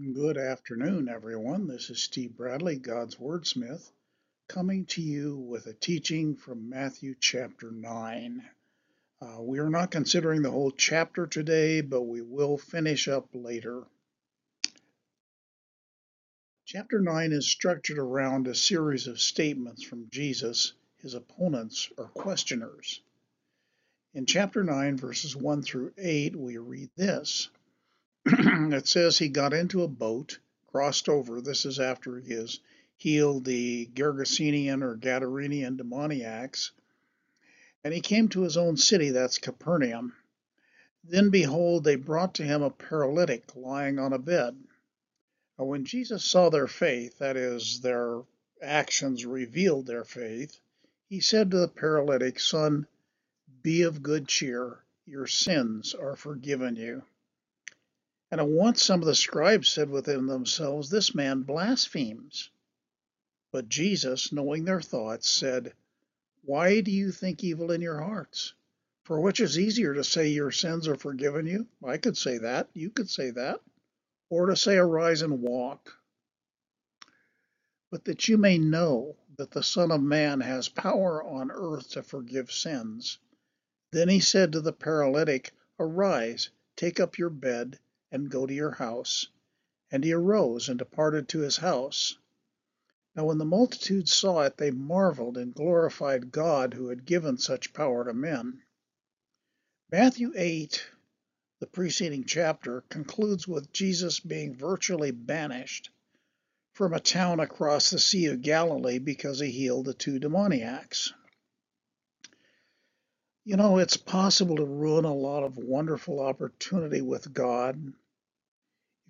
Good afternoon, everyone. This is Steve Bradley, God's Wordsmith, coming to you with a teaching from Matthew chapter 9. Uh, we are not considering the whole chapter today, but we will finish up later. Chapter 9 is structured around a series of statements from Jesus, his opponents or questioners. In chapter 9, verses 1 through 8, we read this. it says he got into a boat, crossed over. This is after he has healed the Gergesenian or Gadarenian demoniacs. And he came to his own city, that's Capernaum. Then behold, they brought to him a paralytic lying on a bed. When Jesus saw their faith, that is, their actions revealed their faith, he said to the paralytic, Son, be of good cheer, your sins are forgiven you. And at once some of the scribes said within themselves, This man blasphemes. But Jesus, knowing their thoughts, said, Why do you think evil in your hearts? For which is easier to say your sins are forgiven you? I could say that. You could say that. Or to say, Arise and walk. But that you may know that the Son of Man has power on earth to forgive sins. Then he said to the paralytic, Arise, take up your bed and go to your house. And he arose and departed to his house. Now when the multitude saw it, they marveled and glorified God who had given such power to men. Matthew 8, the preceding chapter, concludes with Jesus being virtually banished from a town across the Sea of Galilee because he healed the two demoniacs. You know, it's possible to ruin a lot of wonderful opportunity with God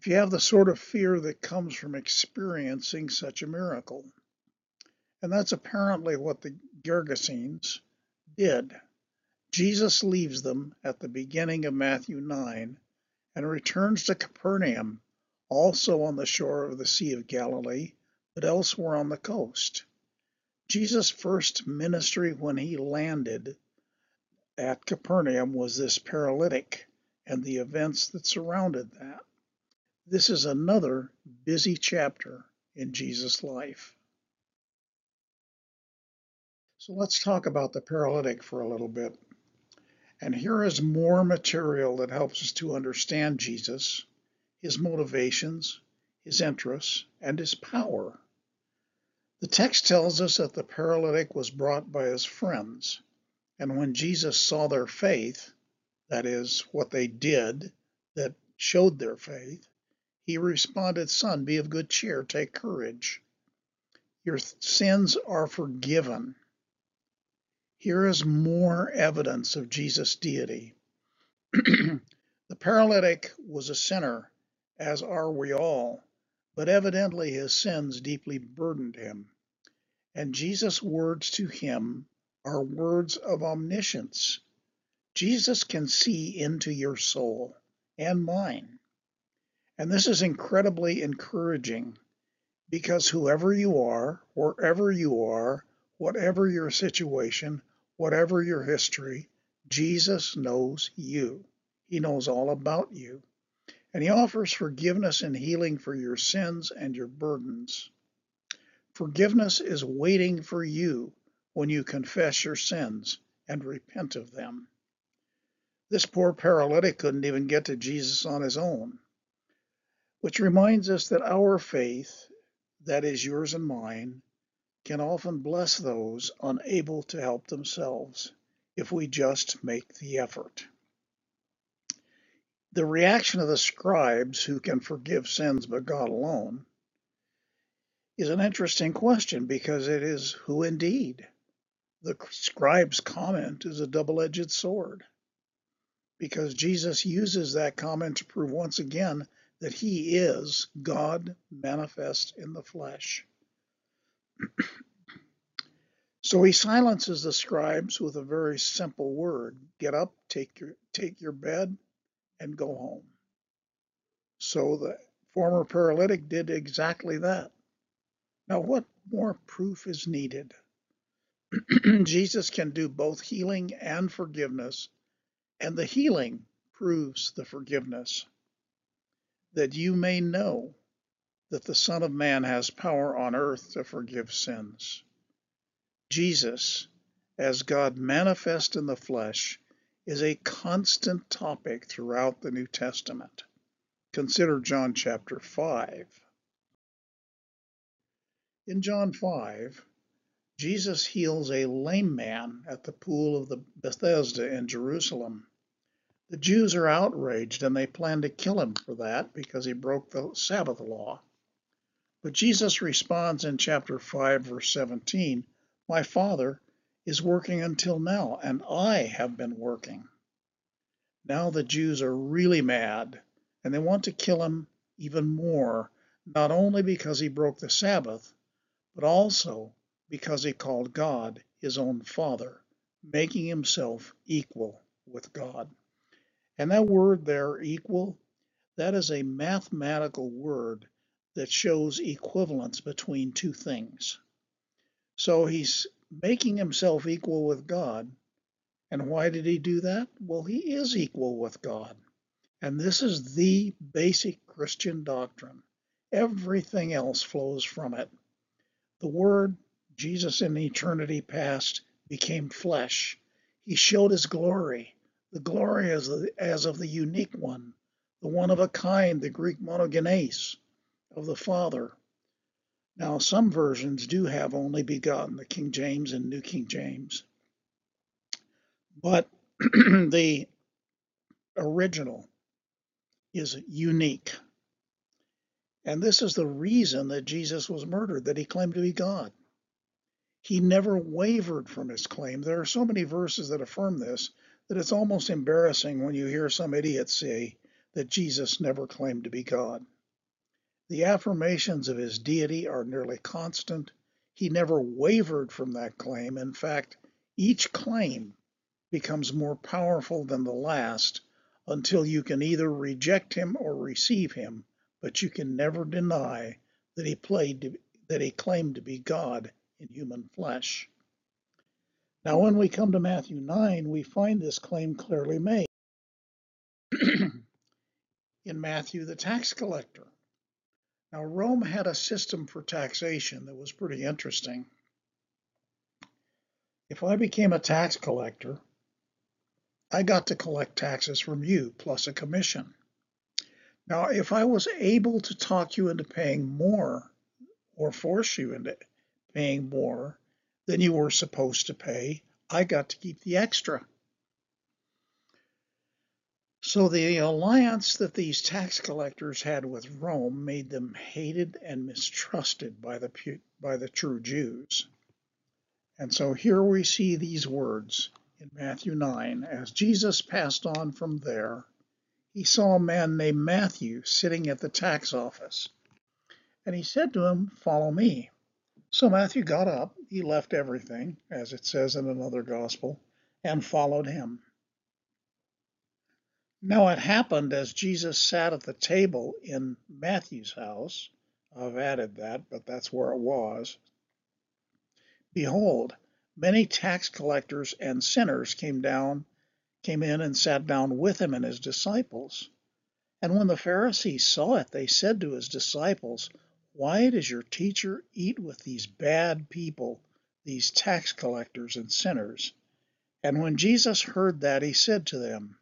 if you have the sort of fear that comes from experiencing such a miracle. And that's apparently what the Gergesenes did. Jesus leaves them at the beginning of Matthew 9 and returns to Capernaum, also on the shore of the Sea of Galilee, but elsewhere on the coast. Jesus' first ministry when he landed at Capernaum was this paralytic and the events that surrounded that. This is another busy chapter in Jesus' life. So let's talk about the paralytic for a little bit. And here is more material that helps us to understand Jesus, his motivations, his interests, and his power. The text tells us that the paralytic was brought by his friends, and when Jesus saw their faith, that is, what they did that showed their faith, he responded, Son, be of good cheer, take courage. Your sins are forgiven. Here is more evidence of Jesus' deity. the paralytic was a sinner, as are we all, but evidently his sins deeply burdened him. And Jesus' words to him are words of omniscience. Jesus can see into your soul and mine. And this is incredibly encouraging because whoever you are, wherever you are, whatever your situation, whatever your history, Jesus knows you. He knows all about you. And He offers forgiveness and healing for your sins and your burdens. Forgiveness is waiting for you when you confess your sins and repent of them. This poor paralytic couldn't even get to Jesus on his own which reminds us that our faith, that is yours and mine, can often bless those unable to help themselves if we just make the effort. The reaction of the scribes, who can forgive sins but God alone, is an interesting question because it is who indeed. The scribe's comment is a double edged sword because Jesus uses that comment to prove once again that he is God manifest in the flesh. so he silences the scribes with a very simple word get up, take your, take your bed, and go home. So the former paralytic did exactly that. Now, what more proof is needed? Jesus can do both healing and forgiveness, and the healing proves the forgiveness that you may know that the Son of Man has power on earth to forgive sins. Jesus, as God manifest in the flesh, is a constant topic throughout the New Testament. Consider John chapter 5. In John 5, Jesus heals a lame man at the pool of the Bethesda in Jerusalem. The Jews are outraged and they plan to kill him for that because he broke the Sabbath law. But Jesus responds in chapter 5, verse 17 My Father is working until now, and I have been working. Now the Jews are really mad and they want to kill him even more, not only because he broke the Sabbath, but also because he called God his own Father, making himself equal with God. And that word there, equal, that is a mathematical word that shows equivalence between two things. So he's making himself equal with God. And why did he do that? Well, he is equal with God. And this is the basic Christian doctrine. Everything else flows from it. The Word, Jesus in eternity past, became flesh. He showed his glory the glory as, the, as of the unique one, the one of a kind, the Greek monogenes of the Father. Now, some versions do have only begotten, the King James and New King James. But the original is unique. And this is the reason that Jesus was murdered, that he claimed to be God. He never wavered from his claim. There are so many verses that affirm this that it's almost embarrassing when you hear some idiot say that Jesus never claimed to be God. The affirmations of his deity are nearly constant. He never wavered from that claim. In fact, each claim becomes more powerful than the last until you can either reject him or receive him, but you can never deny that he played to, that he claimed to be God in human flesh. Now, when we come to Matthew 9, we find this claim clearly made. in Matthew, the tax collector. Now, Rome had a system for taxation that was pretty interesting. If I became a tax collector, I got to collect taxes from you plus a commission. Now, if I was able to talk you into paying more or force you into paying more, than you were supposed to pay. I got to keep the extra. So the alliance that these tax collectors had with Rome made them hated and mistrusted by the by the true Jews. And so here we see these words in Matthew 9 as Jesus passed on from there he saw a man named Matthew sitting at the tax office. And he said to him, Follow me. So Matthew got up, he left everything, as it says in another gospel, and followed him. Now it happened as Jesus sat at the table in Matthew's house, I've added that, but that's where it was. Behold, many tax collectors and sinners came down, came in and sat down with him and his disciples. And when the Pharisees saw it, they said to his disciples, why does your teacher eat with these bad people, these tax collectors and sinners? And when Jesus heard that, he said to them,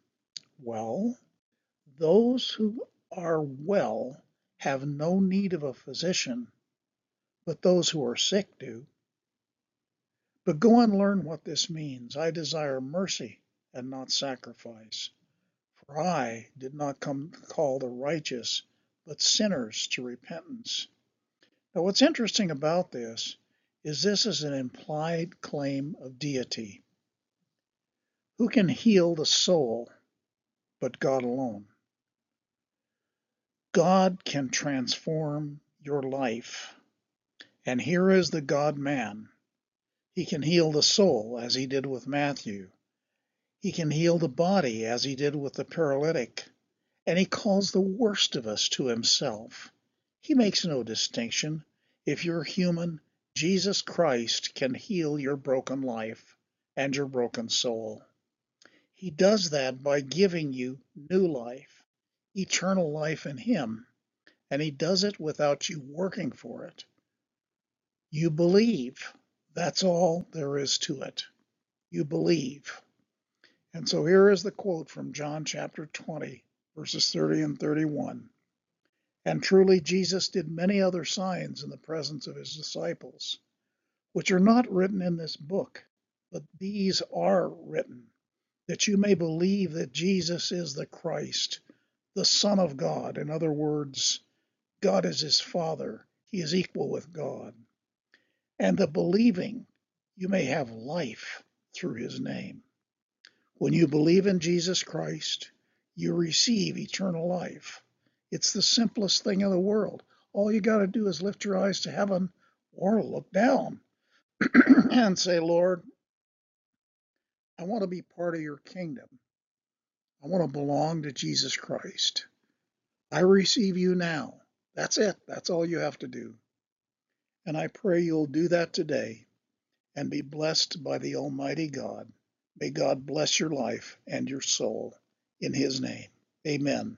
Well, those who are well have no need of a physician, but those who are sick do. But go and learn what this means. I desire mercy and not sacrifice. For I did not come to call the righteous, but sinners to repentance. Now, what's interesting about this is this is an implied claim of deity. Who can heal the soul but God alone? God can transform your life. And here is the God man. He can heal the soul as he did with Matthew. He can heal the body as he did with the paralytic. And he calls the worst of us to himself. He makes no distinction. If you're human, Jesus Christ can heal your broken life and your broken soul. He does that by giving you new life, eternal life in Him, and He does it without you working for it. You believe. That's all there is to it. You believe. And so here is the quote from John chapter 20, verses 30 and 31. And truly Jesus did many other signs in the presence of his disciples, which are not written in this book, but these are written, that you may believe that Jesus is the Christ, the Son of God. In other words, God is his Father, he is equal with God. And the believing you may have life through his name. When you believe in Jesus Christ, you receive eternal life. It's the simplest thing in the world. All you got to do is lift your eyes to heaven or look down and say, Lord, I want to be part of your kingdom. I want to belong to Jesus Christ. I receive you now. That's it. That's all you have to do. And I pray you'll do that today and be blessed by the Almighty God. May God bless your life and your soul in His name. Amen.